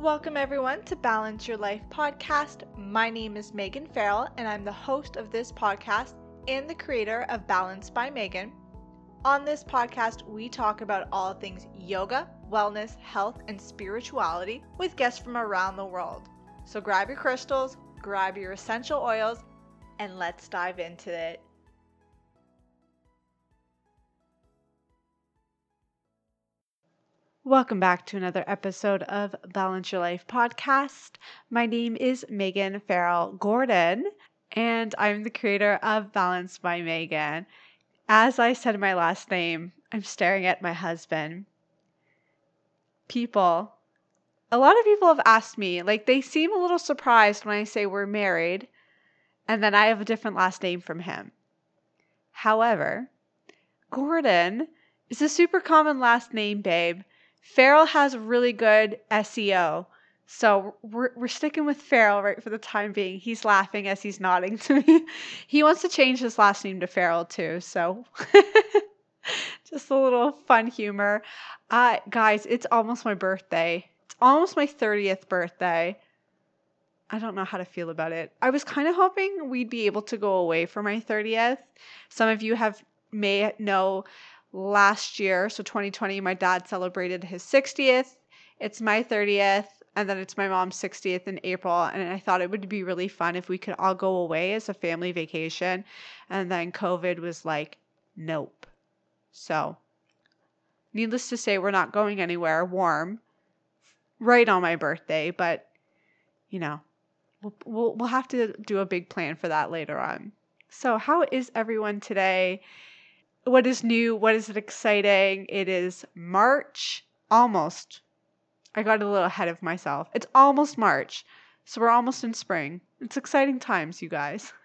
Welcome, everyone, to Balance Your Life podcast. My name is Megan Farrell, and I'm the host of this podcast and the creator of Balance by Megan. On this podcast, we talk about all things yoga, wellness, health, and spirituality with guests from around the world. So grab your crystals, grab your essential oils, and let's dive into it. Welcome back to another episode of Balance Your Life podcast. My name is Megan Farrell Gordon, and I'm the creator of Balance by Megan. As I said my last name, I'm staring at my husband. People, a lot of people have asked me, like, they seem a little surprised when I say we're married and then I have a different last name from him. However, Gordon is a super common last name, babe Farrell has really good SEO. So we're, we're sticking with Farrell right for the time being. He's laughing as he's nodding to me. he wants to change his last name to Farrell too. So just a little fun humor. Uh, guys, it's almost my birthday. It's almost my 30th birthday. I don't know how to feel about it. I was kind of hoping we'd be able to go away for my 30th. Some of you have may know last year, so 2020, my dad celebrated his 60th. It's my 30th, and then it's my mom's 60th in April. And I thought it would be really fun if we could all go away as a family vacation. And then COVID was like, nope. So, needless to say, we're not going anywhere warm right on my birthday, but you know, we'll, we'll, we'll have to do a big plan for that later on. So, how is everyone today? What is new? What is it exciting? It is March, almost. I got a little ahead of myself. It's almost March, so we're almost in spring. It's exciting times, you guys.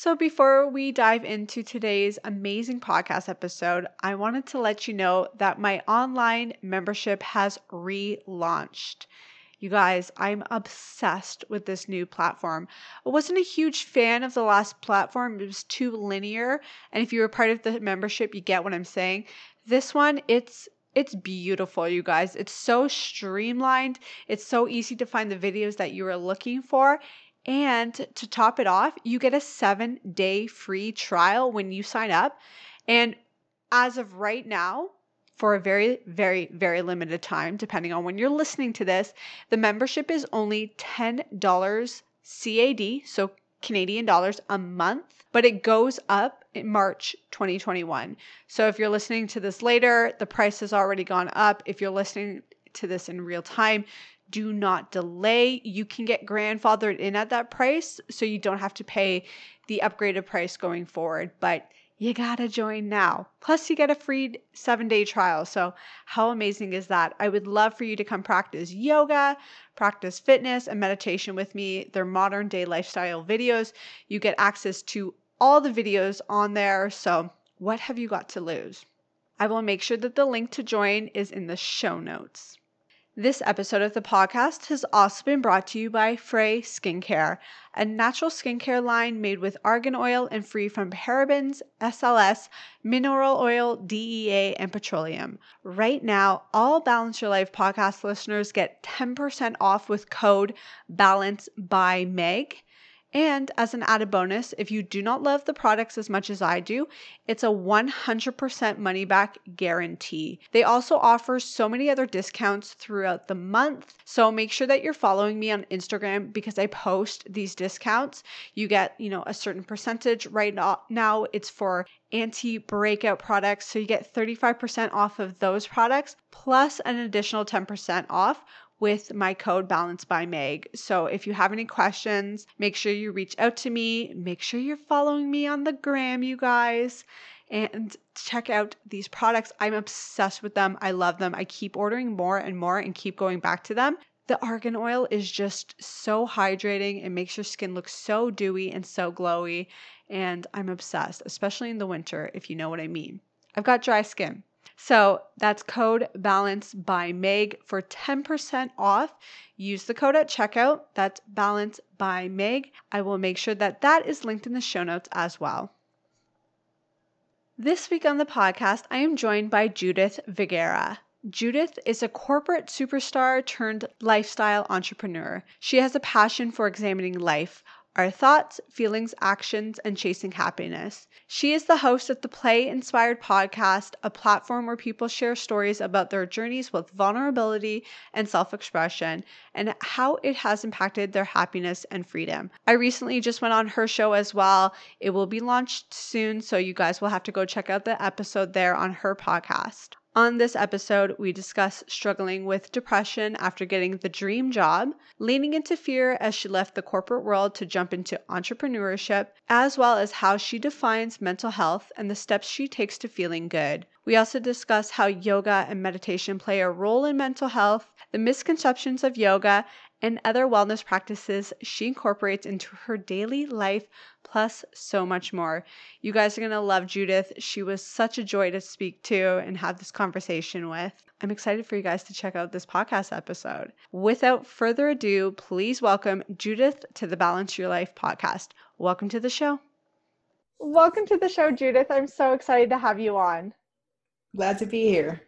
So, before we dive into today's amazing podcast episode, I wanted to let you know that my online membership has relaunched. You guys, I'm obsessed with this new platform. I wasn't a huge fan of the last platform, it was too linear. And if you were part of the membership, you get what I'm saying. This one, it's it's beautiful, you guys. It's so streamlined. It's so easy to find the videos that you are looking for. And to top it off, you get a seven day free trial when you sign up. And as of right now, for a very, very, very limited time, depending on when you're listening to this. The membership is only $10 CAD, so Canadian dollars a month, but it goes up in March 2021. So if you're listening to this later, the price has already gone up. If you're listening to this in real time, do not delay. You can get grandfathered in at that price, so you don't have to pay the upgraded price going forward. But you gotta join now. Plus, you get a free seven day trial. So, how amazing is that? I would love for you to come practice yoga, practice fitness, and meditation with me. They're modern day lifestyle videos. You get access to all the videos on there. So, what have you got to lose? I will make sure that the link to join is in the show notes. This episode of the podcast has also been brought to you by Frey Skincare, a natural skincare line made with argan oil and free from parabens, SLS, mineral oil, DEA, and petroleum. Right now, all Balance Your Life podcast listeners get 10% off with code BALANCE by Meg. And as an added bonus, if you do not love the products as much as I do, it's a 100% money back guarantee. They also offer so many other discounts throughout the month. So make sure that you're following me on Instagram because I post these discounts. You get, you know, a certain percentage. Right now, it's for anti breakout products. So you get 35% off of those products plus an additional 10% off with my code Balance by Meg. So if you have any questions, make sure you reach out to me. Make sure you're following me on the gram, you guys. And check out these products. I'm obsessed with them. I love them. I keep ordering more and more and keep going back to them. The argan oil is just so hydrating. It makes your skin look so dewy and so glowy. And I'm obsessed, especially in the winter, if you know what I mean. I've got dry skin. So that's code balance by Meg for 10% off. Use the code at checkout. That's balance by Meg. I will make sure that that is linked in the show notes as well. This week on the podcast, I am joined by Judith Vergara. Judith is a corporate superstar turned lifestyle entrepreneur. She has a passion for examining life, our thoughts, feelings, actions, and chasing happiness. She is the host of the Play Inspired podcast, a platform where people share stories about their journeys with vulnerability and self expression and how it has impacted their happiness and freedom. I recently just went on her show as well. It will be launched soon, so you guys will have to go check out the episode there on her podcast. On this episode, we discuss struggling with depression after getting the dream job, leaning into fear as she left the corporate world to jump into entrepreneurship, as well as how she defines mental health and the steps she takes to feeling good. We also discuss how yoga and meditation play a role in mental health, the misconceptions of yoga, and other wellness practices she incorporates into her daily life, plus so much more. You guys are going to love Judith. She was such a joy to speak to and have this conversation with. I'm excited for you guys to check out this podcast episode. Without further ado, please welcome Judith to the Balance Your Life podcast. Welcome to the show. Welcome to the show, Judith. I'm so excited to have you on. Glad to be here.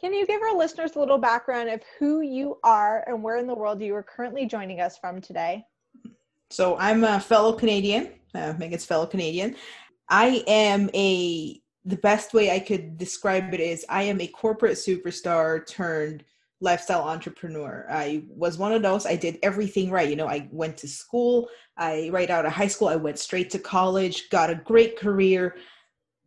Can you give our listeners a little background of who you are and where in the world you are currently joining us from today? So, I'm a fellow Canadian, uh, Megan's fellow Canadian. I am a, the best way I could describe it is I am a corporate superstar turned lifestyle entrepreneur. I was one of those, I did everything right. You know, I went to school, I, right out of high school, I went straight to college, got a great career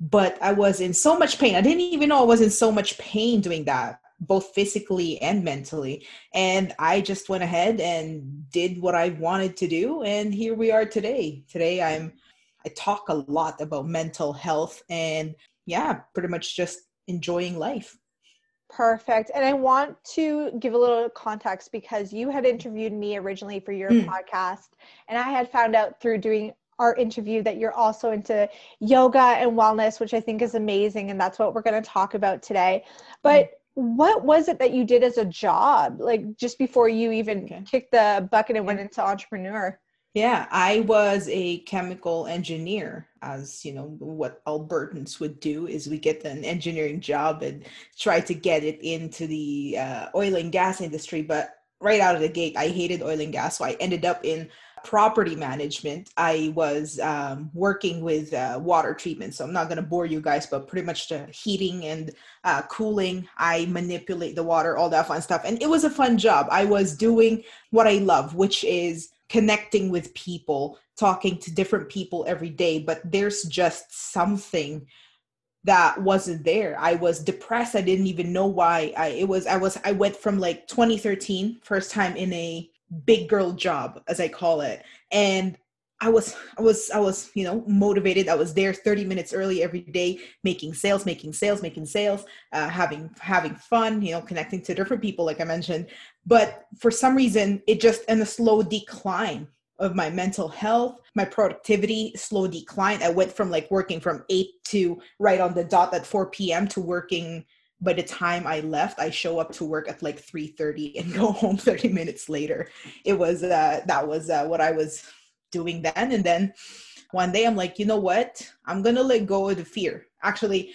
but I was in so much pain. I didn't even know I was in so much pain doing that, both physically and mentally. And I just went ahead and did what I wanted to do. And here we are today. Today I'm I talk a lot about mental health and yeah, pretty much just enjoying life. Perfect. And I want to give a little context because you had interviewed me originally for your mm. podcast, and I had found out through doing our interview that you're also into yoga and wellness, which I think is amazing. And that's what we're going to talk about today. But what was it that you did as a job, like just before you even okay. kicked the bucket and went into entrepreneur? Yeah, I was a chemical engineer, as you know, what Albertans would do is we get an engineering job and try to get it into the uh, oil and gas industry. But right out of the gate, I hated oil and gas, so I ended up in property management, I was um, working with uh, water treatment. So I'm not going to bore you guys, but pretty much the heating and uh, cooling. I manipulate the water, all that fun stuff. And it was a fun job. I was doing what I love, which is connecting with people, talking to different people every day. But there's just something that wasn't there. I was depressed. I didn't even know why. I it was I was I went from like 2013 first time in a big girl job as i call it. And i was i was i was you know motivated. I was there 30 minutes early every day making sales making sales making sales uh, having having fun you know connecting to different people like i mentioned. But for some reason it just in a slow decline of my mental health my productivity slow decline. I went from like working from 8 to right on the dot at 4 p.m to working by the time I left, I show up to work at like 3:30 and go home 30 minutes later. It was uh, that was uh, what I was doing then. And then one day I'm like, you know what? I'm gonna let go of the fear. Actually,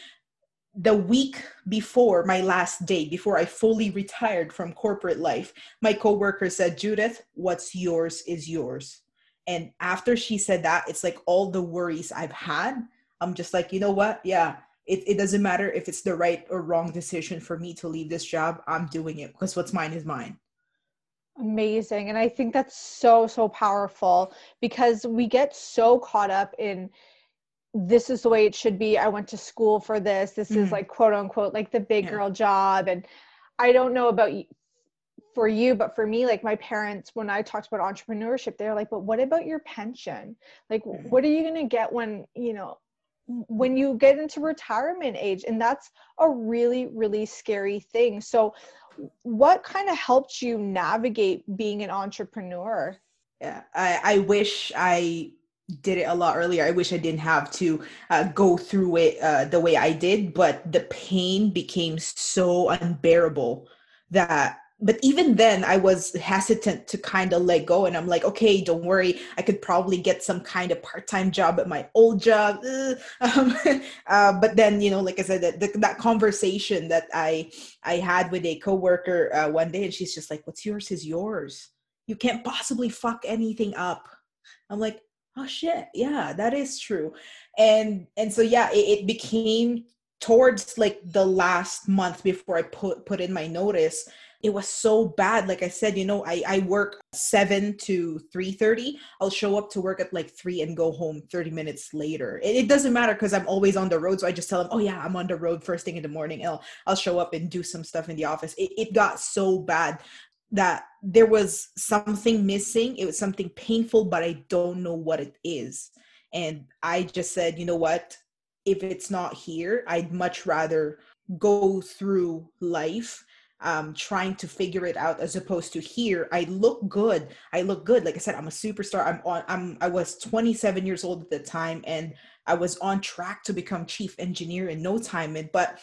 the week before my last day, before I fully retired from corporate life, my coworker said, Judith, what's yours is yours. And after she said that, it's like all the worries I've had. I'm just like, you know what? Yeah, it, it doesn't matter if it's the right or wrong decision for me to leave this job i'm doing it because what's mine is mine amazing and i think that's so so powerful because we get so caught up in this is the way it should be i went to school for this this mm-hmm. is like quote unquote like the big yeah. girl job and i don't know about you for you but for me like my parents when i talked about entrepreneurship they're like but what about your pension like mm-hmm. what are you going to get when you know when you get into retirement age and that's a really really scary thing. So what kind of helped you navigate being an entrepreneur? Yeah i, I wish i did it a lot earlier. I wish i didn't have to uh, go through it uh, the way i did but the pain became so unbearable that but even then i was hesitant to kind of let go and i'm like okay don't worry. I could probably get some kind of part-time job at my old job. Um, uh, but then you know like i said that, that conversation that i i had with a coworker uh, one day and she's just like what's yours is yours. You can't possibly fuck anything up. I'm like oh shit. Yeah that is true. And and so yeah it, it became towards like the last month before i put put in my notice it was so bad. Like i said you know i i work 7 to 3.30 i'll show up to work at like 3 and go home 30 minutes later. It, it doesn't matter because i'm always on the road so i just tell them oh yeah i'm on the road first thing in the morning. I'll i'll show up and do some stuff in the office. It, it got so bad that there was something missing. It was something painful but i don't know what it is. And i just said you know what? If it's not here i'd much rather go through life um, trying to figure it out as opposed to here i look good. I look good. Like i said i'm a superstar. I'm on i'm i was 27 years old at the time and i was on track to become chief engineer in no time and but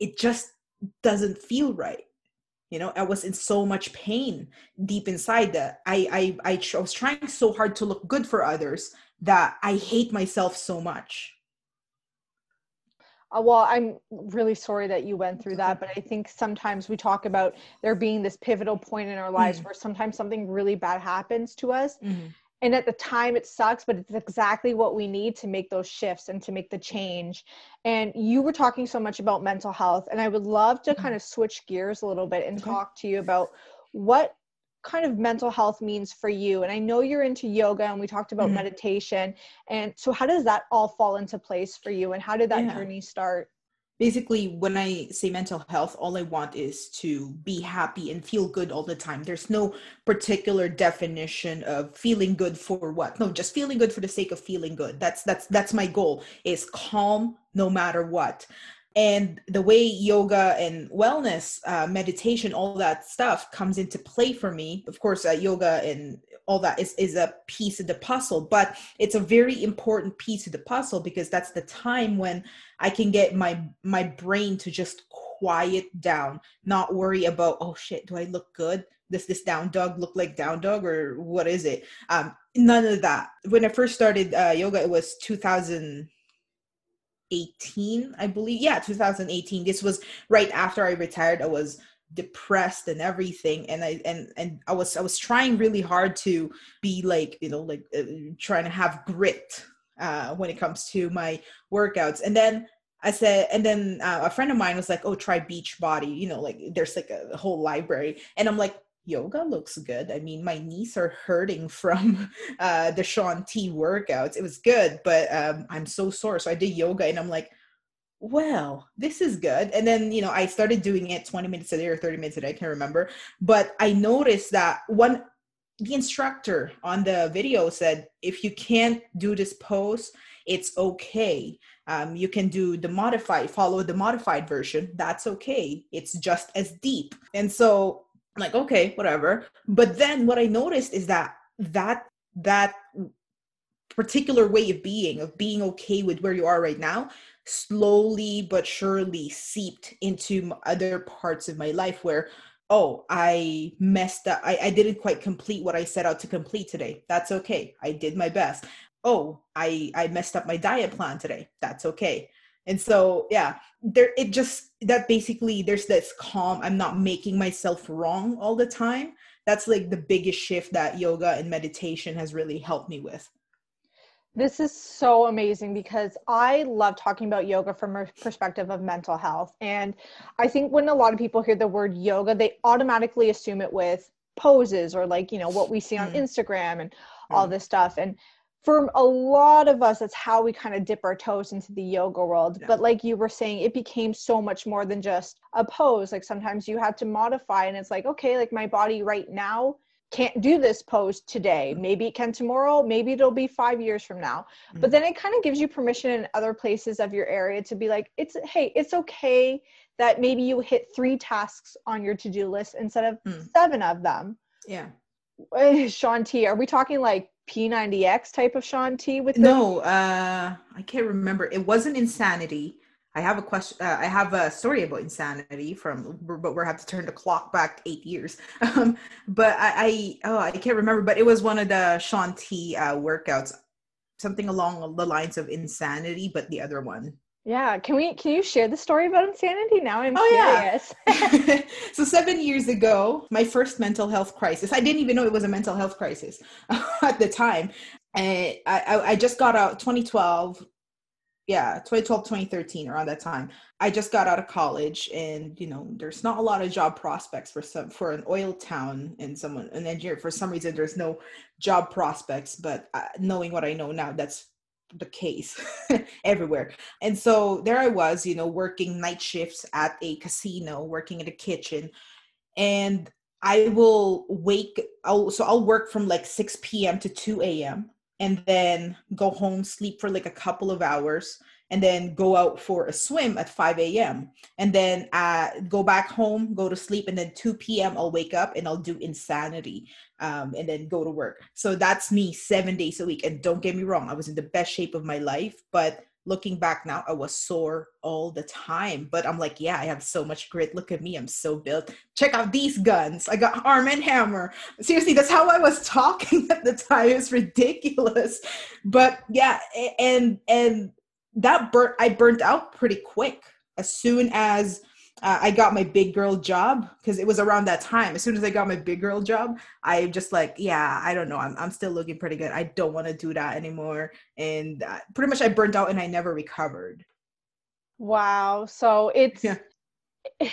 it just doesn't feel right. You know i was in so much pain deep inside that i i i, I was trying so hard to look good for others that i hate myself so much uh, well, I'm really sorry that you went through that, but I think sometimes we talk about there being this pivotal point in our lives mm where sometimes something really bad happens to us. Mm-hmm. And at the time it sucks, but it's exactly what we need to make those shifts and to make the change. And you were talking so much about mental health, and I would love to mm-hmm. kind of switch gears a little bit and okay. talk to you about what kind of mental health means for you. And i know you're into yoga and we talked about mm-hmm. meditation. And so how does that all fall into place for you? And how did that yeah. journey start? Basically when i say mental health all i want is to be happy and feel good all the time. There's no particular definition of feeling good for what. No just feeling good for the sake of feeling good. That's that's that's my goal is calm no matter what and the way yoga and wellness uh, meditation all that stuff comes into play for me. Of course uh, yoga and all that is, is a piece of the puzzle but it's a very important piece of the puzzle because that's the time when i can get my my brain to just quiet down not worry about oh shit do i look good? Does this down dog look like down dog or what is it? Um none of that. When i first started uh, yoga it was 2000 18 i believe. Yeah 2018 this was right after i retired. I was depressed and everything and i and and i was i was trying really hard to be like you know like uh, trying to have grit uh when it comes to my workouts. And then I said, and then uh, a friend of mine was like, "Oh, try Beachbody." You know, like there's like a whole library, and I'm like, yoga looks good. I mean, my knees are hurting from uh, the Shaun T workouts. It was good, but um, I'm so sore. So I did yoga and I'm like, well, this is good. And then, you know, I started doing it 20 minutes a day or 30 minutes a day. I can't remember. But I noticed that one, the instructor on the video said, if you can't do this pose, it's okay. Um, you can do the modified, follow the modified version. That's okay. It's just as deep. And so I'm like, okay, whatever. But then what I noticed is that that that particular way of being, of being okay with where you are right now, slowly but surely seeped into other parts of my life where oh i messed up I, I didn't quite complete what i set out to complete today. That's okay. I did my best. Oh i i messed up my diet plan today. That's okay and so yeah there it just that basically there's this calm i'm not making myself wrong all the time that's like the biggest shift that yoga and meditation has really helped me with this is so amazing because I love talking about yoga from a perspective of mental health. And I think when a lot of people hear the word yoga, they automatically assume it with poses or like, you know, what we see on mm. Instagram and all mm. this stuff. And for a lot of us, that's how we kind of dip our toes into the yoga world. Yeah. But like you were saying, it became so much more than just a pose. Like sometimes you had to modify, and it's like, okay, like my body right now can't do this pose today. Mm-hmm. Maybe it can tomorrow. Maybe it'll be five years from now. Mm-hmm. But then it kind of gives you permission in other places of your area to be like, it's hey, it's okay that maybe you hit three tasks on your to do list instead of mm. seven of them. Yeah. Shaun T, are we talking like P90X type of Shaun T with No, uh I can't remember. It wasn't insanity. I have a question. Uh, I have a story about insanity from, but we're have to turn the clock back eight years. Um, but I, I, oh, I can't remember. But it was one of the Shaun T uh, workouts, something along the lines of insanity, but the other one. Yeah, can we? Can you share the story about insanity? Now I'm oh, curious. Yeah. so seven years ago, my first mental health crisis. I didn't even know it was a mental health crisis at the time. And I, I just got out 2012 yeah 2012 2013 around that time i just got out of college and you know there's not a lot of job prospects for some for an oil town and someone an engineer for some reason there's no job prospects but uh, knowing what i know now that's the case everywhere. And so there i was you know working night shifts at a casino working in the kitchen. And i will wake I'll, so i'll work from like 6 p.m to 2 a.m and then go home, sleep for like a couple of hours, and then go out for a swim at 5 a.m. And then uh, go back home, go to sleep, and then 2 p.m. I'll wake up and I'll do insanity um, and then go to work. So that's me seven days a week. And don't get me wrong, I was in the best shape of my life, but looking back now, I was sore all the time. But I'm like, yeah, I have so much grit. Look at me, I'm so built. Check out these guns. I got arm and hammer. Seriously, that's how I was talking at the time. It's ridiculous. But yeah, and and that burnt I burnt out pretty quick. As soon as uh, I got my big girl job because it was around that time. As soon as I got my big girl job, I just like, yeah, I don't know. I'm, I'm still looking pretty good. I don't want to do that anymore. And uh, pretty much I burnt out and I never recovered. Wow. So it's, yeah.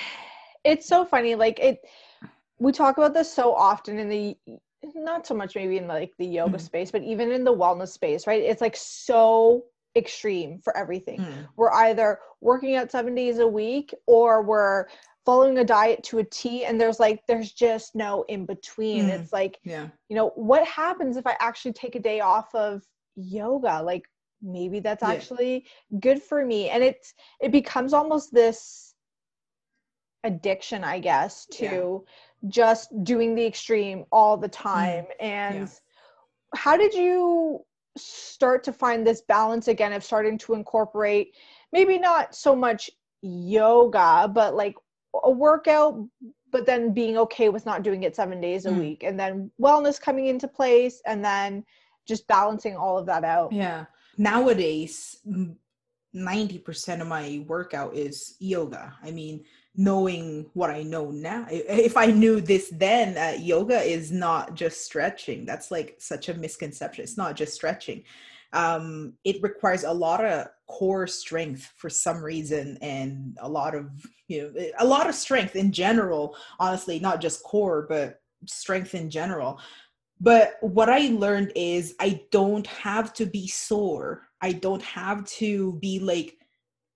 it's so funny. Like it, we talk about this so often in the, not so much maybe in like the yoga mm-hmm. space, but even in the wellness space, right? It's like so extreme for everything. Mm. We're either working out seven days a week or we're following a diet to a T and there's like there's just no in between. Mm. It's like yeah. you know, what happens if I actually take a day off of yoga? Like maybe that's yeah. actually good for me. And it's it becomes almost this addiction, I guess, to yeah. just doing the extreme all the mm. time. And how did you start to find this balance again of starting to incorporate maybe not so much yoga but like a workout but then being okay with not doing it seven days a mm. week and then wellness coming into place and then just balancing all of that out. Yeah. Nowadays 90% of my workout is yoga. I mean knowing what I know now. If I knew this then, uh, yoga is not just stretching. That's like such a misconception. It's not just stretching. Um, it requires a lot of core strength for some reason, and a lot of you know a lot of strength in general. Honestly, not just core, but strength in general. But what I learned is I don't have to be sore. I don't have to be like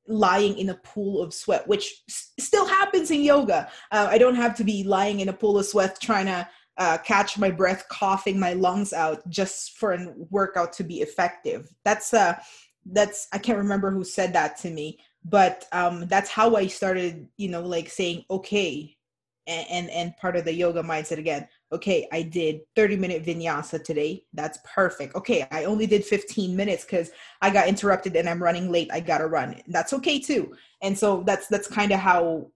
lying in a pool of sweat, which s- still happens in yoga. Uh, I don't have to be lying in a pool of sweat trying to uh, catch my breath, coughing my lungs out just for a workout to be effective. That's uh, that's I can't remember who said that to me, but um, that's how I started. You know, like saying okay, and, and and part of the yoga mindset again okay, I did 30 minute vinyasa today. That's perfect. Okay, I only did 15 minutes because I got interrupted and I'm running late. I gotta run. That's okay too. And so that's that's kind of how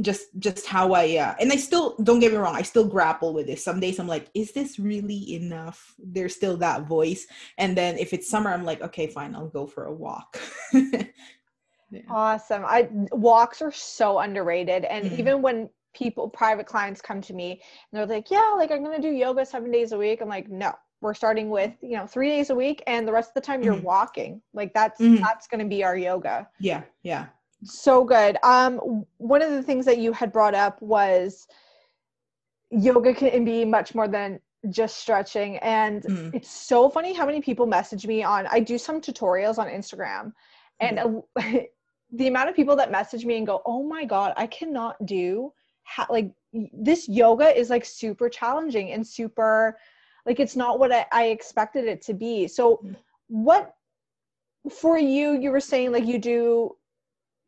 just just how I uh and I still don't get me wrong, I still grapple with this. Some days I'm like, is this really enough? There's still that voice. And then if it's summer, I'm like, okay, fine, I'll go for a walk. yeah. Awesome. I walks are so underrated. And mm-hmm. even when people private clients come to me and they're like yeah like i'm going to do yoga seven days a week i'm like no we're starting with you know three days a week and the rest of the time you're mm-hmm. walking like that's mm-hmm. that's going to be our yoga yeah yeah so good um one of the things that you had brought up was yoga can be much more than just stretching and mm. it's so funny how many people message me on i do some tutorials on instagram and mm. the amount of people that message me and go oh my god i cannot do ha- like this yoga is like super challenging and super like it's not what I, I expected it to be so what for you you were saying like you do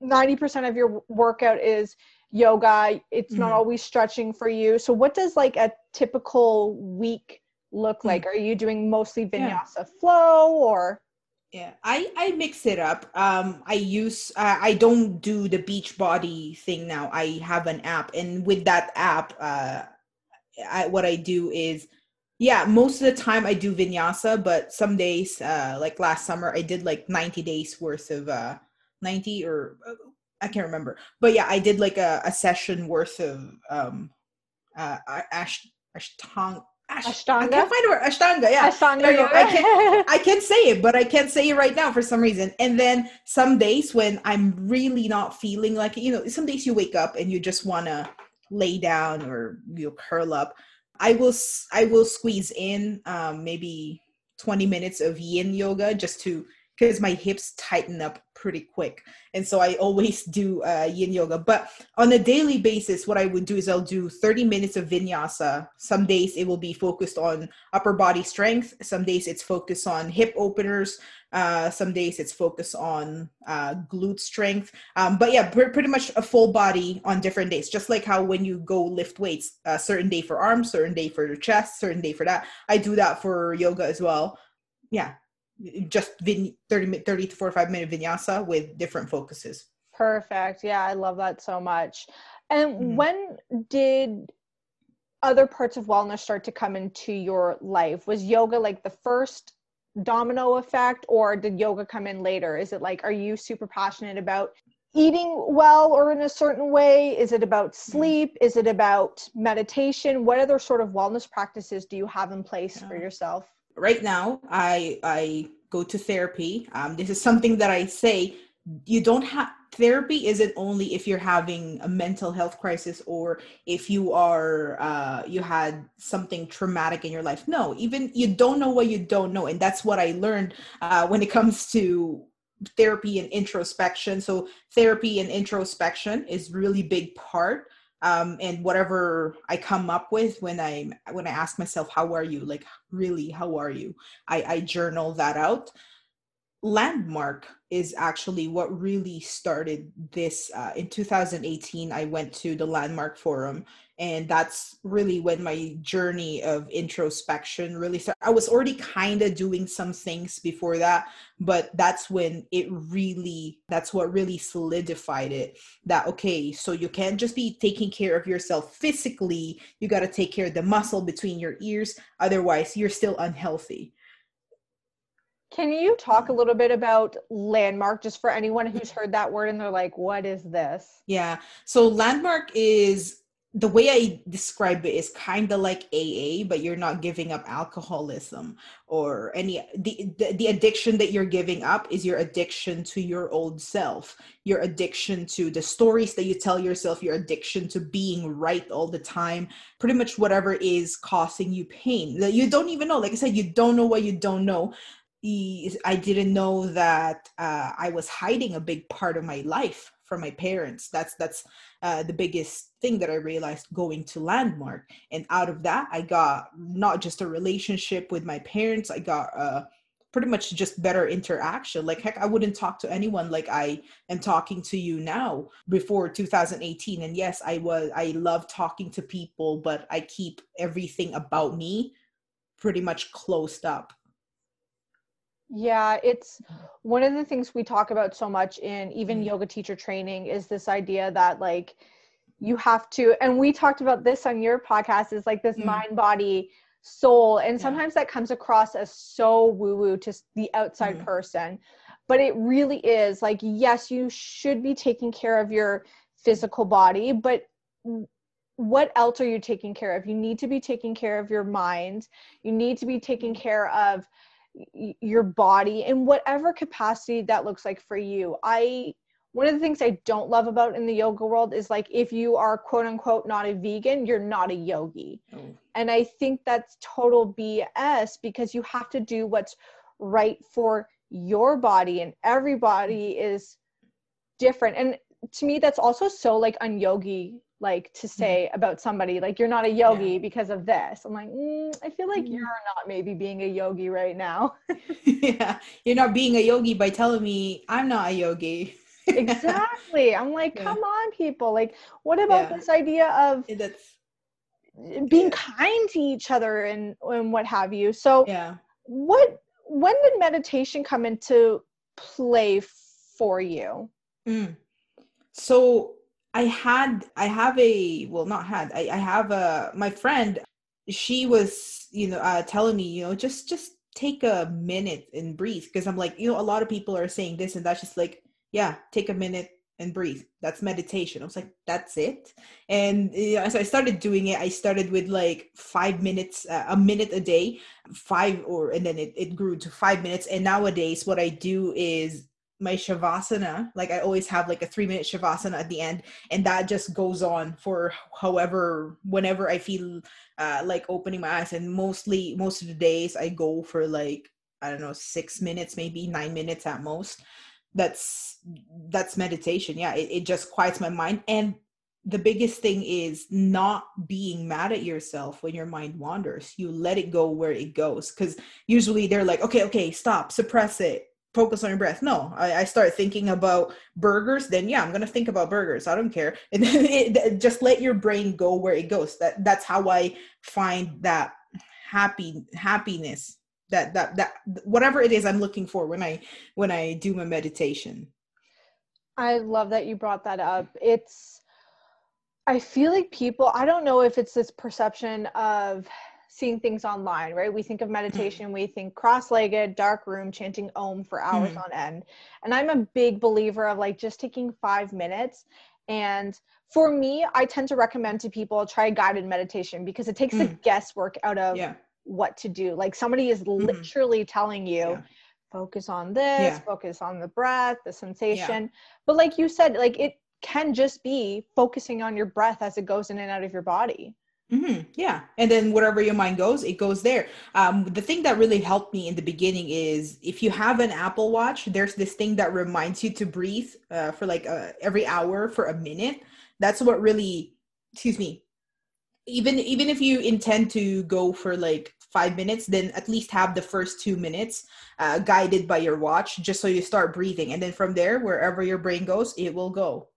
90% of your workout is yoga it's mm-hmm. not always stretching for you so what does like a typical week look mm. like are you doing mostly vinyasa yeah. flow or Yeah, I I mix it up. Um, I use uh, I don't do the beach body thing now. I have an app, and with that app, uh, I what I do is, yeah, most of the time I do vinyasa, but some days, uh, like last summer, I did like ninety days worth of uh, ninety or uh, I can't remember, but yeah, I did like a, a session worth of um, uh, ash ashtang Ashtanga. I can't find a word. Ashtanga, yeah. Ashtanga. I, can't, I can't say it, but I can't say it right now for some reason. And then some days when I'm really not feeling like you know, some days you wake up and you just want to lay down or you curl up. I will I will squeeze in um, maybe 20 minutes of yin yoga just to because my hips tighten up pretty quick. And so i always do uh, yin yoga. But on a daily basis what i would do is i'll do 30 minutes of vinyasa. Some days it will be focused on upper body strength. Some days it's focused on hip openers. Uh, some days it's focused on uh, glute strength. Um, but yeah pr- pretty much a full body on different days. Just like how when you go lift weights a certain day for arms certain day for your chest certain day for that. I do that for yoga as well. Yeah just vin- 30, 30 to 45 minute vinyasa with different focuses. Perfect. Yeah, I love that so much. And mm-hmm. when did other parts of wellness start to come into your life? Was yoga like the first domino effect, or did yoga come in later? Is it like, are you super passionate about eating well or in a certain way? Is it about mm-hmm. sleep? Is it about meditation? What other sort of wellness practices do you have in place yeah. for yourself? Right now i i go to therapy. Um, this is something that i say you don't have therapy isn't only if you're having a mental health crisis or if you are uh, you had something traumatic in your life. No even you don't know what you don't know and that's what i learned uh, when it comes to therapy and introspection. So therapy and introspection is really big part um, and whatever I come up with when I when I ask myself, "How are you?" Like, really, how are you? I, I journal that out. Landmark is actually what really started this. Uh, in 2018, I went to the Landmark Forum and that's really when my journey of introspection really started i was already kind of doing some things before that but that's when it really that's what really solidified it that okay so you can't just be taking care of yourself physically you got to take care of the muscle between your ears otherwise you're still unhealthy can you talk a little bit about landmark just for anyone who's heard that word and they're like what is this yeah so landmark is the way I describe it is kind of like AA, but you're not giving up alcoholism or any the, the, the addiction that you're giving up is your addiction to your old self, your addiction to the stories that you tell yourself, your addiction to being right all the time, pretty much whatever is causing you pain that you don't even know. Like I said, you don't know what you don't know. I didn't know that uh, I was hiding a big part of my life from my parents. That's that's uh, the biggest thing that i realized going to landmark. And out of that i got not just a relationship with my parents i got uh, pretty much just better interaction. Like heck i wouldn't talk to anyone like i am talking to you now before 2018 and yes i was i love talking to people but i keep everything about me pretty much closed up yeah, it's one of the things we talk about so much in even mm. yoga teacher training is this idea that like you have to and we talked about this on your podcast is like this mm. mind body soul and sometimes yeah. that comes across as so woo woo to the outside mm. person but it really is like yes you should be taking care of your physical body but what else are you taking care of you need to be taking care of your mind you need to be taking mm. care of your body in whatever capacity that looks like for you. I one of the things I don't love about in the yoga world is like if you are quote unquote not a vegan, you're not a yogi. Oh. And I think that's total BS because you have to do what's right for your body and everybody is different. And to me that's also so like unyogi like to mm-hmm. say about somebody like you're not a yogi yeah. because of this i'm like mm, i feel like mm-hmm. you're not maybe being a yogi right now yeah you're not being a yogi by telling me i'm not a yogi exactly i'm like yeah. come on people like what about yeah. this idea of That's, being kind to each other and and what have you so yeah what when did meditation come into play for you? Mm. So I had, I have a, well, not had, I, I have a, my friend, she was, you know, uh, telling me, you know, just, just take a minute and breathe. Cause I'm like, you know, a lot of people are saying this and that's just like, yeah, take a minute and breathe. That's meditation. I was like, that's it. And you know, as I started doing it, I started with like five minutes, uh, a minute a day, five or, and then it, it grew to five minutes. And nowadays, what I do is my shavasana like i always have like a three minute shavasana at the end and that just goes on for however whenever i feel uh, like opening my eyes and mostly most of the days i go for like i don't know six minutes maybe nine minutes at most. That's that's meditation yeah it, it just quiets my mind and the biggest thing is not being mad at yourself when your mind wanders. You let it go where it goes because usually they're like okay okay stop suppress it focus on your breath. No I, I start thinking about burgers then yeah i'm gonna think about burgers. I don't care. And it, just let your brain go where it goes. That that's how i find that happy happiness. That that that whatever it is i'm looking for when i when i do my meditation. I love that you brought that up. It's i feel like people i don't know if it's this perception of seeing things online right we think of mm. meditation we think cross-legged dark room chanting om for hours mm. on end and i'm a big believer of like just taking five minutes and for me i tend to recommend to people try guided meditation because it takes mm. the guesswork out of yeah what to do. Like somebody is mm-hmm. literally telling you, yeah. focus on this, yeah. focus on the breath, the sensation. But like you said, like it can just be focusing on your breath as it goes in and out of your body. Mm-hmm. Yeah. And then wherever your mind goes, it goes there. Um, the thing that really helped me in the beginning is if you have an Apple Watch, there's this thing that reminds you to breathe uh, for like uh, every hour for a minute. That's what really, excuse me, even even if you intend to go for like five minutes, then at least have the first two minutes uh, guided by your watch, just so you start breathing. And then from there, wherever your brain goes, it will go.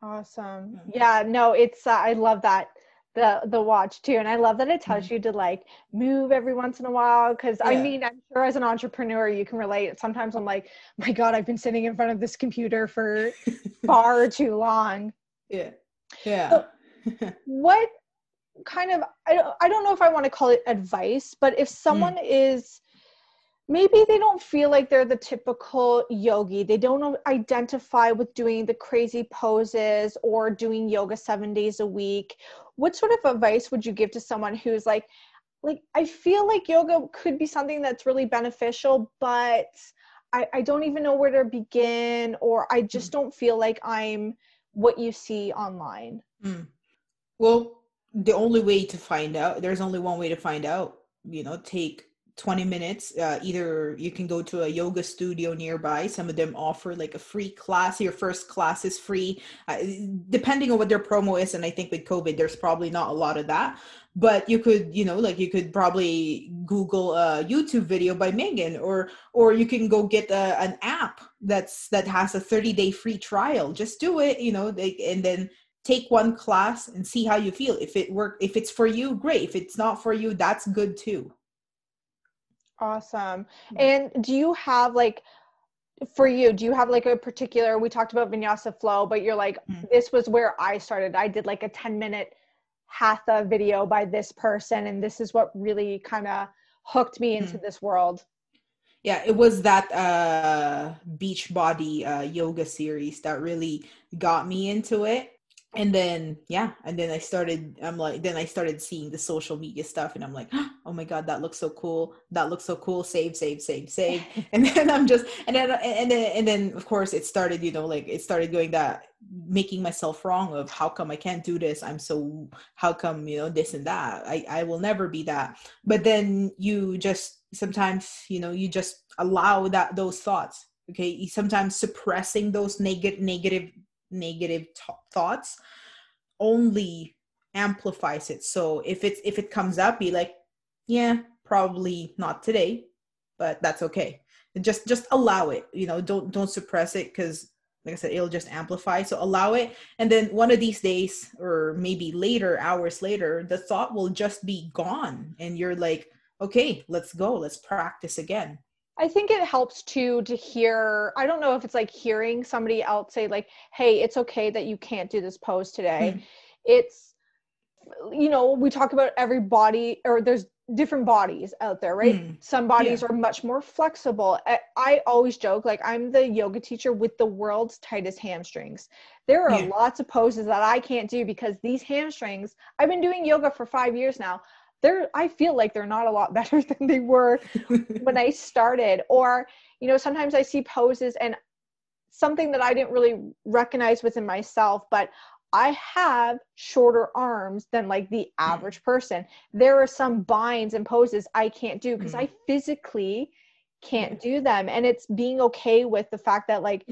Awesome. Yeah, no, it's, uh, I love that the the watch too and i love that it tells mm-hmm. you to like move every once in a while because yeah. i mean i'm sure as an entrepreneur you can relate sometimes i'm like my god i've been sitting in front of this computer for far too long yeah yeah so what kind of I don't, I don't know if I want to call it advice, but if someone mm. is maybe they don't feel like they're the typical yogi, they don't identify with doing the crazy poses or doing yoga 7 days a week, what sort of advice would you give to someone who's like like I feel like yoga could be something that's really beneficial, but I, I don't even know where to begin or I just mm. don't feel like I'm what you see online. Mm. Well, the only way to find out there's only one way to find out you know take 20 minutes uh, either you can go to a yoga studio nearby. Some of them offer like a free class your first class is free. Uh, depending on what their promo is and i think with covid there's probably not a lot of that. But you could you know like you could probably google a youtube video by megan or or you can go get a, an app that's that has a 30 day free trial. Just do it you know they, and then take one class and see how you feel. If it work if it's for you great. If it's not for you that's good too awesome. And do you have like for you do you have like a particular we talked about vinyasa flow but you're like mm-hmm. this was where i started. I did like a 10 minute hatha video by this person and this is what really kind of hooked me into mm-hmm. this world. Yeah it was that uh beach body uh yoga series that really got me into it and then yeah and then i started i'm like then i started seeing the social media stuff and i'm like oh my god that looks so cool. That looks so cool. Save save save save. And then i'm just and then and then and then of course it started you know like it started going that making myself wrong of how come i can't do this? I'm so how come you know this and that? I i will never be that. But then you just sometimes you know you just allow that those thoughts okay? Sometimes suppressing those negative negative negative t- thoughts only amplifies it. So if it's if it comes up be like yeah probably not today but that's okay. Just just allow it you know don't don't suppress it because like i said it'll just amplify. So allow it. And then one of these days or maybe later hours later the thought will just be gone. And you're like okay let's go. Let's practice again I think it helps too to hear. I don't know if it's like hearing somebody else say, like, hey, it's okay that you can't do this pose today. Mm. It's, you know, we talk about every body, or there's different bodies out there, right? Mm. Some bodies yeah. are much more flexible. I, I, always joke, like, I'm the yoga teacher with the world's tightest hamstrings. There are yeah. lots of poses that I can't do because these hamstrings, I've been doing yoga for five years now they're i feel like they're not a lot better than they were when i started. Or you know sometimes i see poses and something that i didn't really recognize within myself but i have shorter arms than like the mm. average person. There are some binds and poses i can't do because i mm. physically can't do them. And it's being okay with the fact that like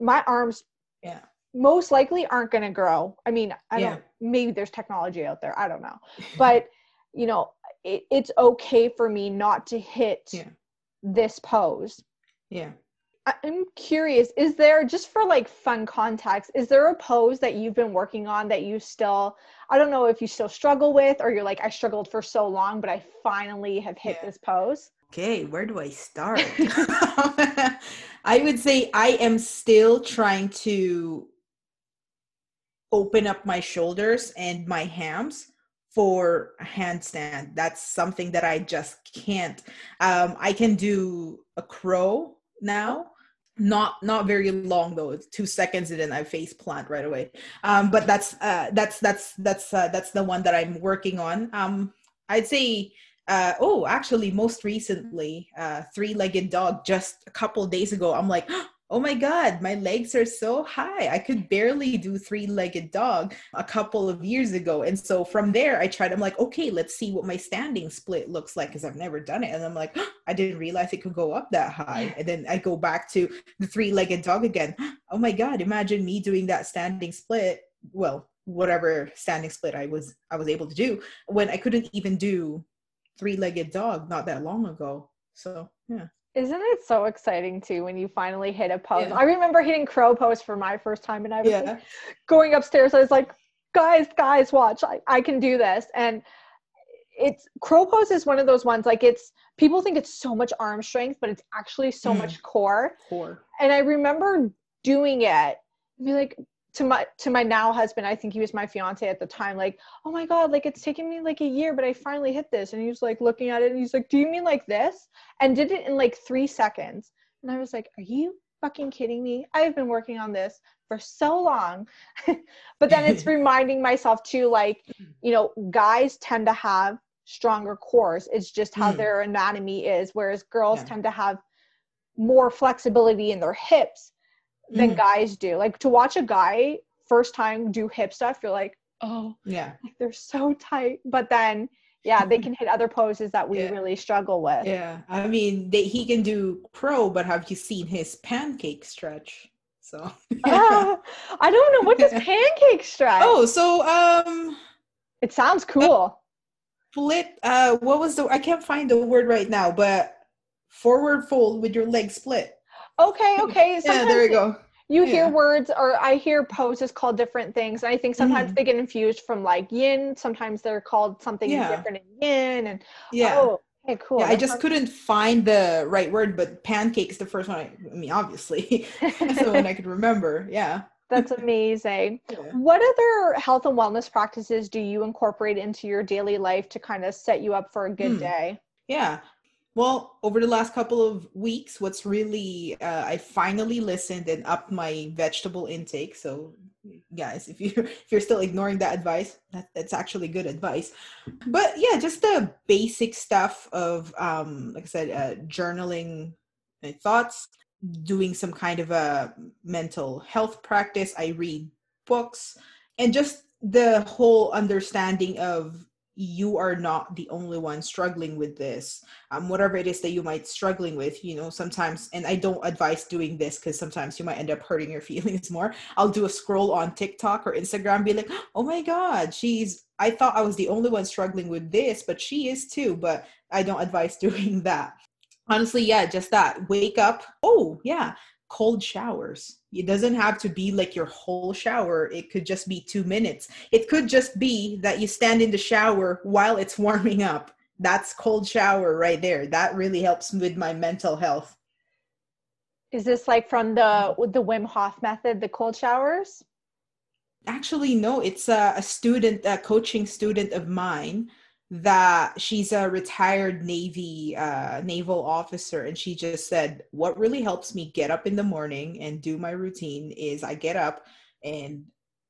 my arms yeah. most likely aren't going to grow. I mean i yeah. don't maybe there's technology out there i don't know. But you know it, it's okay for me not to hit yeah. this pose yeah i'm curious is there just for like fun context is there a pose that you've been working on that you still i don't know if you still struggle with or you're like i struggled for so long but i finally have hit yeah. this pose okay where do i start i would say i am still trying to open up my shoulders and my hams for a handstand. That's something that I just can't. Um, I can do a crow now. Not not very long though. Two seconds and then I face plant right away. Um, but that's uh, that's that's that's uh, that's the one that I'm working on. Um, I'd say uh, oh actually most recently uh, three-legged dog just a couple days ago i'm like oh my god my legs are so high. I could barely do three-legged dog a couple of years ago. And so from there i tried i'm like okay let's see what my standing split looks like because i've never done it. And i'm like oh, i didn't realize it could go up that high. And then i go back to the three-legged dog again. Oh my god imagine me doing that standing split. Well whatever standing split i was i was able to do when i couldn't even do three-legged dog not that long ago. So yeah isn't it so exciting too when you finally hit a pose? Yeah. I remember hitting crow pose for my first time and I was yeah. like, going upstairs. I was like, guys, guys, watch, I, I can do this. And it's crow pose is one of those ones like it's people think it's so much arm strength, but it's actually so mm. much core. Core. And I remember doing it be like, to my to my now husband i think he was my fiance at the time like oh my god like it's taken me like a year but i finally hit this. And he was like looking at it and he's like do you mean like this? And did it in like three seconds. And i was like are you fucking kidding me? I've been working on this for so long. But then it's reminding myself too like you know guys tend to have stronger cores. It's just how mm. their anatomy is whereas girls yeah. tend to have more flexibility in their hips than mm. guys do. Like to watch a guy first time do hip stuff, you're like, oh, yeah, like they're so tight. But then, yeah, they can hit other poses that we yeah. really struggle with. Yeah, I mean, they, he can do crow, but have you seen his pancake stretch? So uh, I don't know what does pancake stretch. Oh, so um, it sounds cool. Split. Uh, what was the? I can't find the word right now, but forward fold with your leg split. Okay, okay. Yeah, there we go. You yeah. hear words, or I hear poses called different things. And I think sometimes mm-hmm. they get infused from like yin. Sometimes they're called something yeah. different in yin. And yeah. Oh, okay, cool. Yeah, I just couldn't find the right word, but pancake's the first one. I, I mean, obviously, that's the one I could remember. Yeah. That's amazing. Yeah. What other health and wellness practices do you incorporate into your daily life to kind of set you up for a good hmm. day? Yeah. Well, over the last couple of weeks, what's really uh, I finally listened and upped my vegetable intake. So, guys, if you if you're still ignoring that advice, that, that's actually good advice. But yeah, just the basic stuff of, um, like I said, uh, journaling my thoughts, doing some kind of a mental health practice. I read books, and just the whole understanding of you are not the only one struggling with this. Um, whatever it is that you might struggling with you know sometimes and i don't advise doing this because sometimes you might end up hurting your feelings more. I'll do a scroll on tiktok or instagram be like oh my god she's i thought i was the only one struggling with this but she is too but i don't advise doing that. Honestly yeah just that. Wake up. Oh yeah cold showers. It doesn't have to be like your whole shower. It could just be two minutes. It could just be that you stand in the shower while it's warming up that's cold shower right there that really helps with my mental health is this like from the the wim hof method the cold showers actually no it's a, a student a coaching student of mine that she's a retired navy uh, naval officer and she just said what really helps me get up in the morning and do my routine is i get up and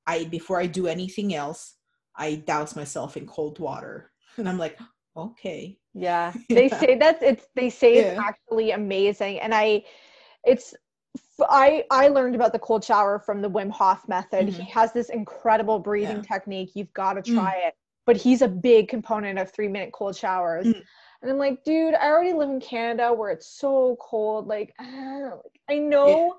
i before i do anything else i douse myself in cold water and i'm like okay yeah they say that it's they say yeah. it's actually amazing and i it's I I learned about the cold shower from the Wim Hof method. Mm-hmm. He has this incredible breathing yeah. technique. You've got to try mm. it. But he's a big component of 3-minute cold showers. Mm. And I'm like, dude, I already live in Canada where it's so cold. Like, I know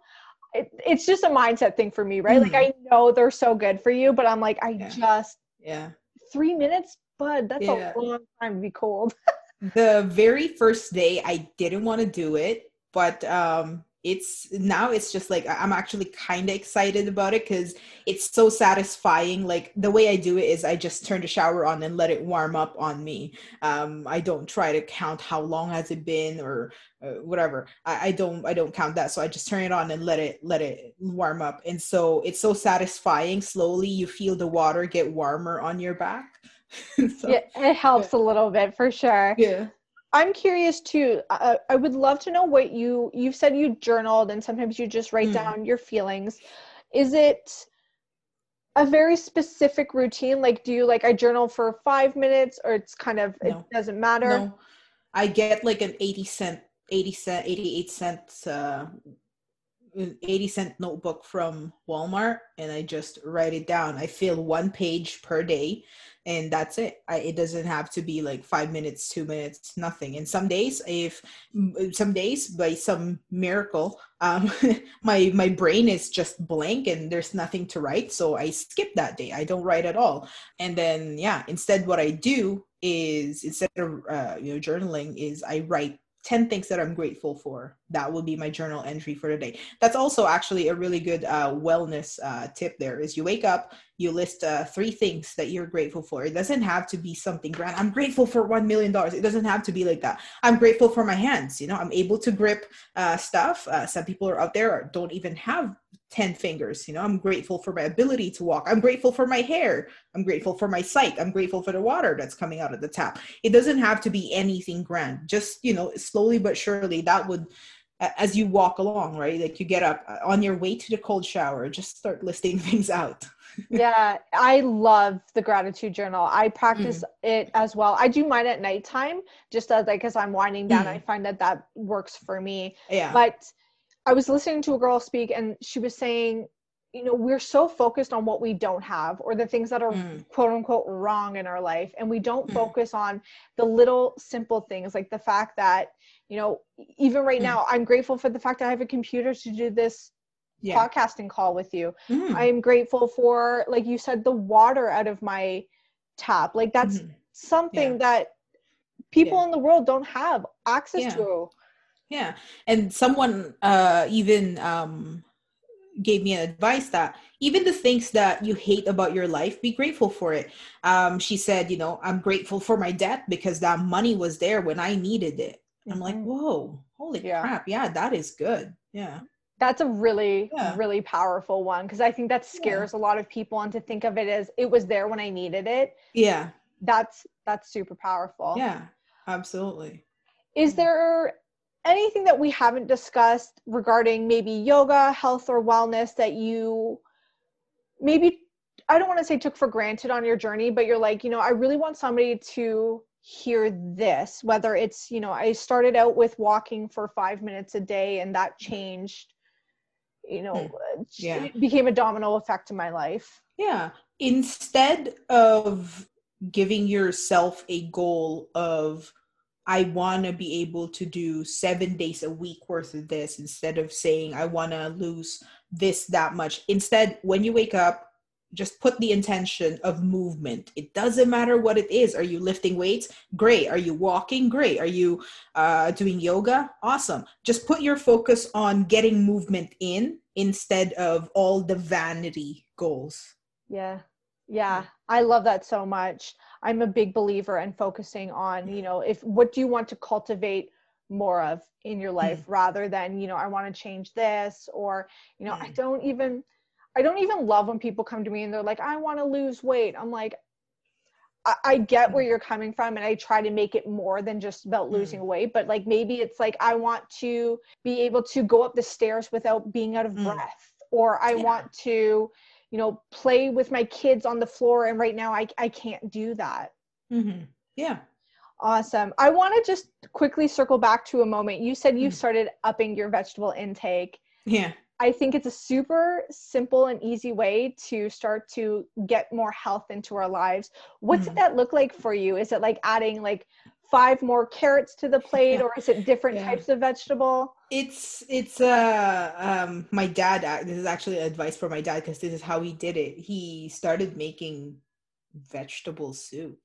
yeah. it, it's just a mindset thing for me, right? Mm. Like I know they're so good for you, but I'm like, I yeah. just Yeah. 3 minutes, bud, that's a long time to be cold. the very first day I didn't want to do it, but um it's now it's just like i'm actually kind of excited about it because it's so satisfying. Like the way i do it is i just turn the shower on and let it warm up on me. Um i don't try to count how long has it been or uh, whatever. I, I don't i don't count that. So i just turn it on and let it let it warm up. And so it's so satisfying. Slowly you feel the water get warmer on your back. So, yeah it helps yeah. a little bit for sure. Yeah I'm curious too. Uh, I would love to know what you you've said you journaled and sometimes you just write mm. down your feelings. Is it a very specific routine? Like do you like I journal for 5 minutes or it's kind of no. it doesn't matter? No. I get like an 80 cent 80 cent 88 cents uh 80 cent notebook from Walmart and I just write it down. I fill one page per day and that's it. I, it doesn't have to be like five minutes two minutes nothing. And some days if some days by some miracle um my my brain is just blank and there's nothing to write so i skip that day. I don't write at all. And then yeah instead what i do is instead of uh, you know journaling is i write 10 things that I'm grateful for. That will be my journal entry for today. That's also actually a really good uh, wellness uh, tip there is you wake up, you list uh, three things that you're grateful for. It doesn't have to be something grand. I'm grateful for $1 million. It doesn't have to be like that. I'm grateful for my hands. You know, I'm able to grip uh, stuff. Uh, some people are out there don't even have 10 fingers you know? I'm grateful for my ability to walk. I'm grateful for my hair. I'm grateful for my sight. I'm grateful for the water that's coming out of the tap. It doesn't have to be anything grand. Just you know slowly but surely that would as you walk along right? Like you get up uh, on your way to the cold shower just start listing things out. Yeah i love the gratitude journal. I practice mm. it as well. I do mine at nighttime just as like as i'm winding down mm. i find that that works for me. Yeah. But I was listening to a girl speak and she was saying, you know, we're so focused on what we don't have or the things that are mm. quote unquote wrong in our life. And we don't mm. focus on the little simple things like the fact that, you know, even right mm. now, I'm grateful for the fact that I have a computer to do this yeah. podcasting call with you. Mm. I am grateful for, like you said, the water out of my tap. Like that's mm-hmm. something yeah. that people yeah. in the world don't have access to yeah and someone uh even um gave me an advice that even the things that you hate about your life be grateful for it um she said you know i'm grateful for my debt because that money was there when i needed it mm-hmm. i'm like mm-hmm. whoa holy yeah. crap yeah that is good yeah that's a really yeah. really powerful one because i think that scares yeah. a lot of people and to think of it as it was there when i needed it yeah that's that's super powerful yeah absolutely is there anything that we haven't discussed regarding maybe yoga, health, or wellness that you maybe, I don't want to say took for granted on your journey, but you're like, you know, I really want somebody to hear this, whether it's, you know, I started out with walking for five minutes a day and that changed, you know, hmm. yeah. it became a domino effect in my life. Yeah. Instead of giving yourself a goal of, I want to be able to do seven days a week worth of this instead of saying I want to lose this that much. Instead, when you wake up, just put the intention of movement. It doesn't matter what it is. Are you lifting weights? Great. Are you walking? Great. Are you uh, doing yoga? Awesome. Just put your focus on getting movement in instead of all the vanity goals. Yeah. Yeah, I love that so much. I'm a big believer in focusing on, you know, if what do you want to cultivate more of in your life Mm. rather than, you know, I want to change this or, you know, I Mm. don't even I don't even love when people come to me and they're like, I want to lose weight. I'm like, I, I get where Mm. you're coming from and I try to make it more than just about losing weight, but like maybe it's like I want to be able to go up the stairs without being out of Mm. breath or I Yeah. want to you know play with my kids on the floor and right now I I can't do that. hmm Yeah. Awesome. I want to just quickly circle back to a moment. You said you Mm. started upping your vegetable intake. Yeah. I think it's a super simple and easy way to start to get more health into our lives. What's Mhm. that look like for you? Is it like adding like five more carrots to the plate or is it different Yeah. types of vegetable? It's it's uh um my dad this is actually advice for my dad because this is how he did it. He started making vegetable soup.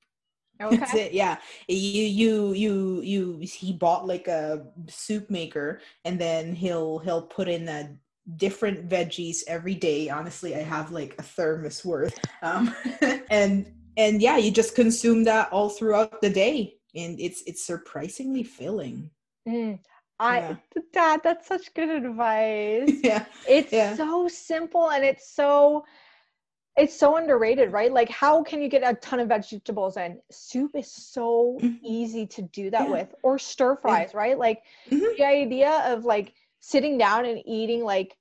That's Okay. it. Yeah. You you you you he bought like a soup maker and then he'll he'll put in a different veggies every day. Honestly, I have like a thermos worth. Um and and yeah, you just consume that all throughout the day and it's it's surprisingly filling. Mm. I Yeah. dad, that's such good advice. yeah. it's Yeah. so simple and it's so it's so underrated right like how can you get a ton of vegetables in soup is so Mhm. easy to do that Yeah. with or stir fries right like Mhm. the idea of like sitting down and eating like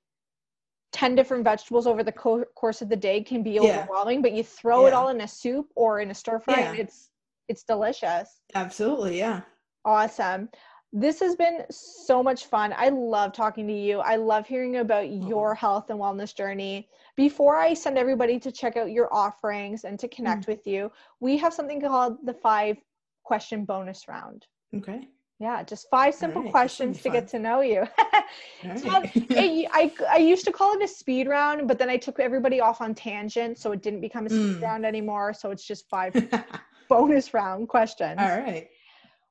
10 different vegetables over the co- course of the day can be overwhelming but you throw it all in a soup or in a stir fry and it's it's delicious Absolutely, yeah. Awesome. This has been so much fun. I love talking to you. I love hearing about your health and wellness journey. Before I send everybody to check out your offerings and to connect with you, we have something called the five question bonus round. Okay. Yeah, just five simple right, this should be questions to get to know you. So, right. it- I, I used to call it a speed round, but then I took everybody off on tangent, so it didn't become a speed Mm. round anymore. So it's just five bonus round questions All right.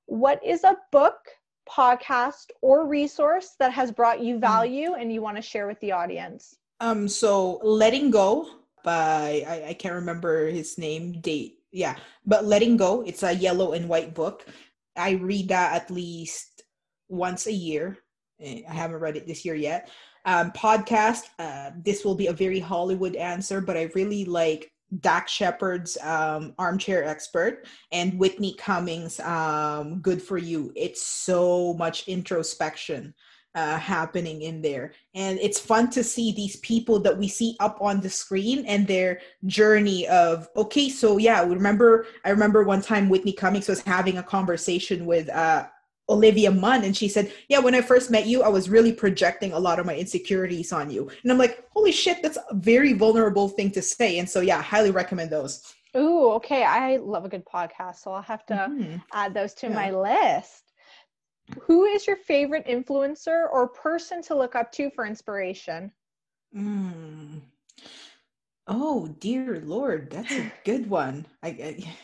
what is a book, podcast, or resource that has brought you value and you want to share with the audience? Um, so letting go by I, I can't remember his name, date. Yeah, but letting go, it's a yellow and white book. I read that at least once a year. Eh, I haven't read it this year yet. Um, podcast, uh, this will be a very Hollywood answer, but I really like Dax Shepard's um, Armchair Expert and Whitney Cummings' um, Good for You. It's so much introspection uh, happening in there. And it's fun to see these people that we see up on the screen and their journey of, okay, so yeah, remember, I remember one time Whitney Cummings was having a conversation with uh, Olivia Munn, and she said, Yeah, when I first met you, I was really projecting a lot of my insecurities on you. And I'm like, Holy shit, that's a very vulnerable thing to say. And so, yeah, highly recommend those. Ooh, okay. I love a good podcast, so I'll have to Mhm. add those to Yeah. my list. Who is your favorite influencer or person to look up to for inspiration? Mm. Oh dear lord, that's a good one. I, I,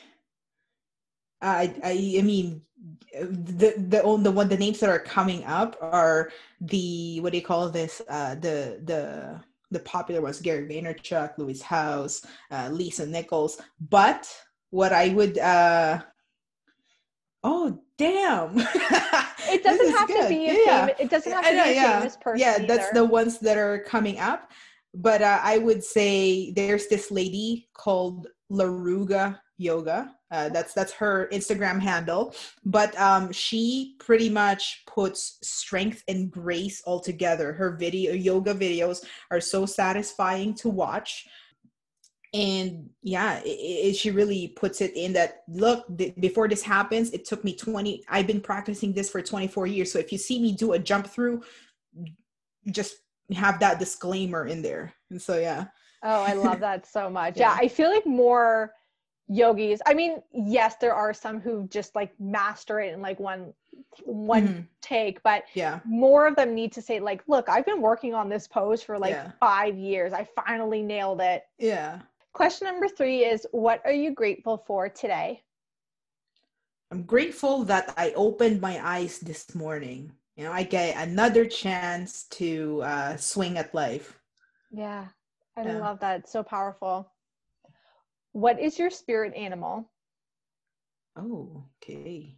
I, I mean, the the on- the one the names that are coming up are the what do you call this? Uh, the the the popular ones: Gary Vaynerchuk, Lewis Howes, uh, Lisa Nichols. But what I would, uh, oh damn, It doesn't have to be a Yeah. famous, it doesn't have to know, be a yeah. famous person. Yeah, that's either. the ones that are coming up. But uh, I would say there's this lady called Laruga Yoga. Uh, that's that's her Instagram handle. But um, she pretty much puts strength and grace all together. Her video yoga videos are so satisfying to watch. And yeah, it, it, she really puts it in that look, th- before this happens, it took me 20, I've been practicing this for 24 years. So if you see me do a jump through, just have that disclaimer in there. And so, yeah. Oh, I love that so much. Yeah. Yeah. I feel like more yogis. I mean, yes, there are some who just like master it in like one one Mhm. take, but Yeah. more of them need to say like, "Look, I've been working on this pose for like Yeah. 5 years. I finally nailed it." Yeah. Question number 3 is what are you grateful for today? I'm grateful that I opened my eyes this morning. You know, I get another chance to uh, swing at life. Yeah. I Yeah. love that. It's so powerful. What is your spirit animal? Oh, okay.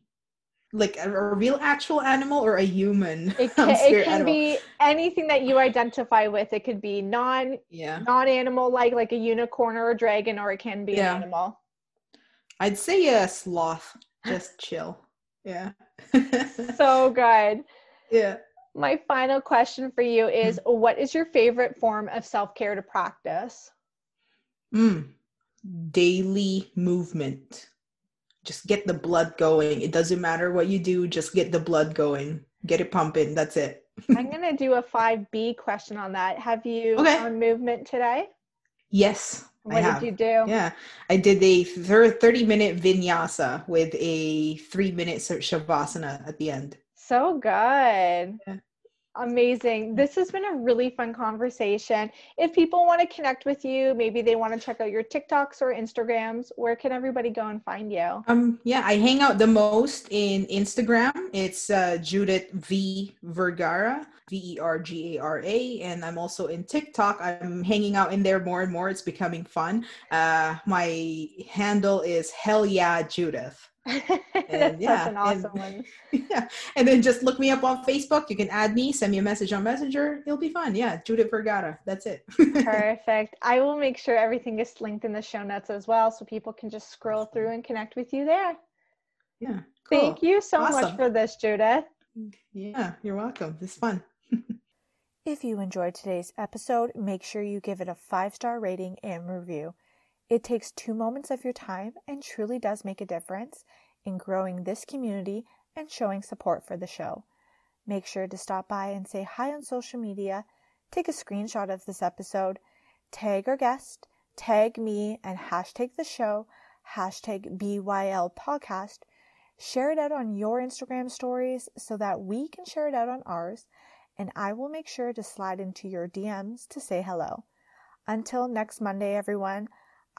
Like a, a real actual animal or a human? It um, can, it can be anything that you identify with. It could be non Yeah. non animal like like a unicorn or a dragon, or it can be Yeah. an animal. I'd say a sloth. Just chill. Yeah. So good. yeah. My final question for you is Mm-hmm. what is your favorite form of self care to practice? Mm. Daily movement. Just get the blood going. It doesn't matter what you do, just get the blood going. Get it pumping. That's it. I'm going to do a 5B question on that. Have you Okay. done movement today? Yes. I What did you do? Yeah, I did a thir- 30 minute vinyasa with a three minute shavasana at the end. So good. Yeah. Amazing. This has been a really fun conversation. If people want to connect with you, maybe they want to check out your TikToks or Instagrams, where can everybody go and find you? Um, yeah, I hang out the most in Instagram. It's uh, Judith V Vergara, V E R G A R A, and I'm also in TikTok. I'm hanging out in there more and more. It's becoming fun. Uh, my handle is Hell Yeah Judith. That's yeah, such an and- awesome one. yeah, and then just look me up on Facebook. You can add me, send me a message on Messenger. It'll be fun. Yeah, Judith Vergara. That's it. Perfect. I will make sure everything is linked in the show notes as well so people can just scroll through and connect with you there. yeah. Thank you so much for this, Judith. Yeah, you're welcome. It's fun. If you enjoyed today's episode, make sure you give it a five star rating and review. It takes two moments of your time and truly does make a difference in growing this community and showing support for the show. Make sure to stop by and say hi on social media, take a screenshot of this episode, tag our guest, tag me, and hashtag the show, hashtag BYL podcast. Share it out on your Instagram stories so that we can share it out on ours and I will make sure to slide into your DMs to say hello. Until next Monday, everyone,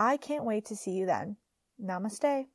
I can't wait to see you then. Namaste.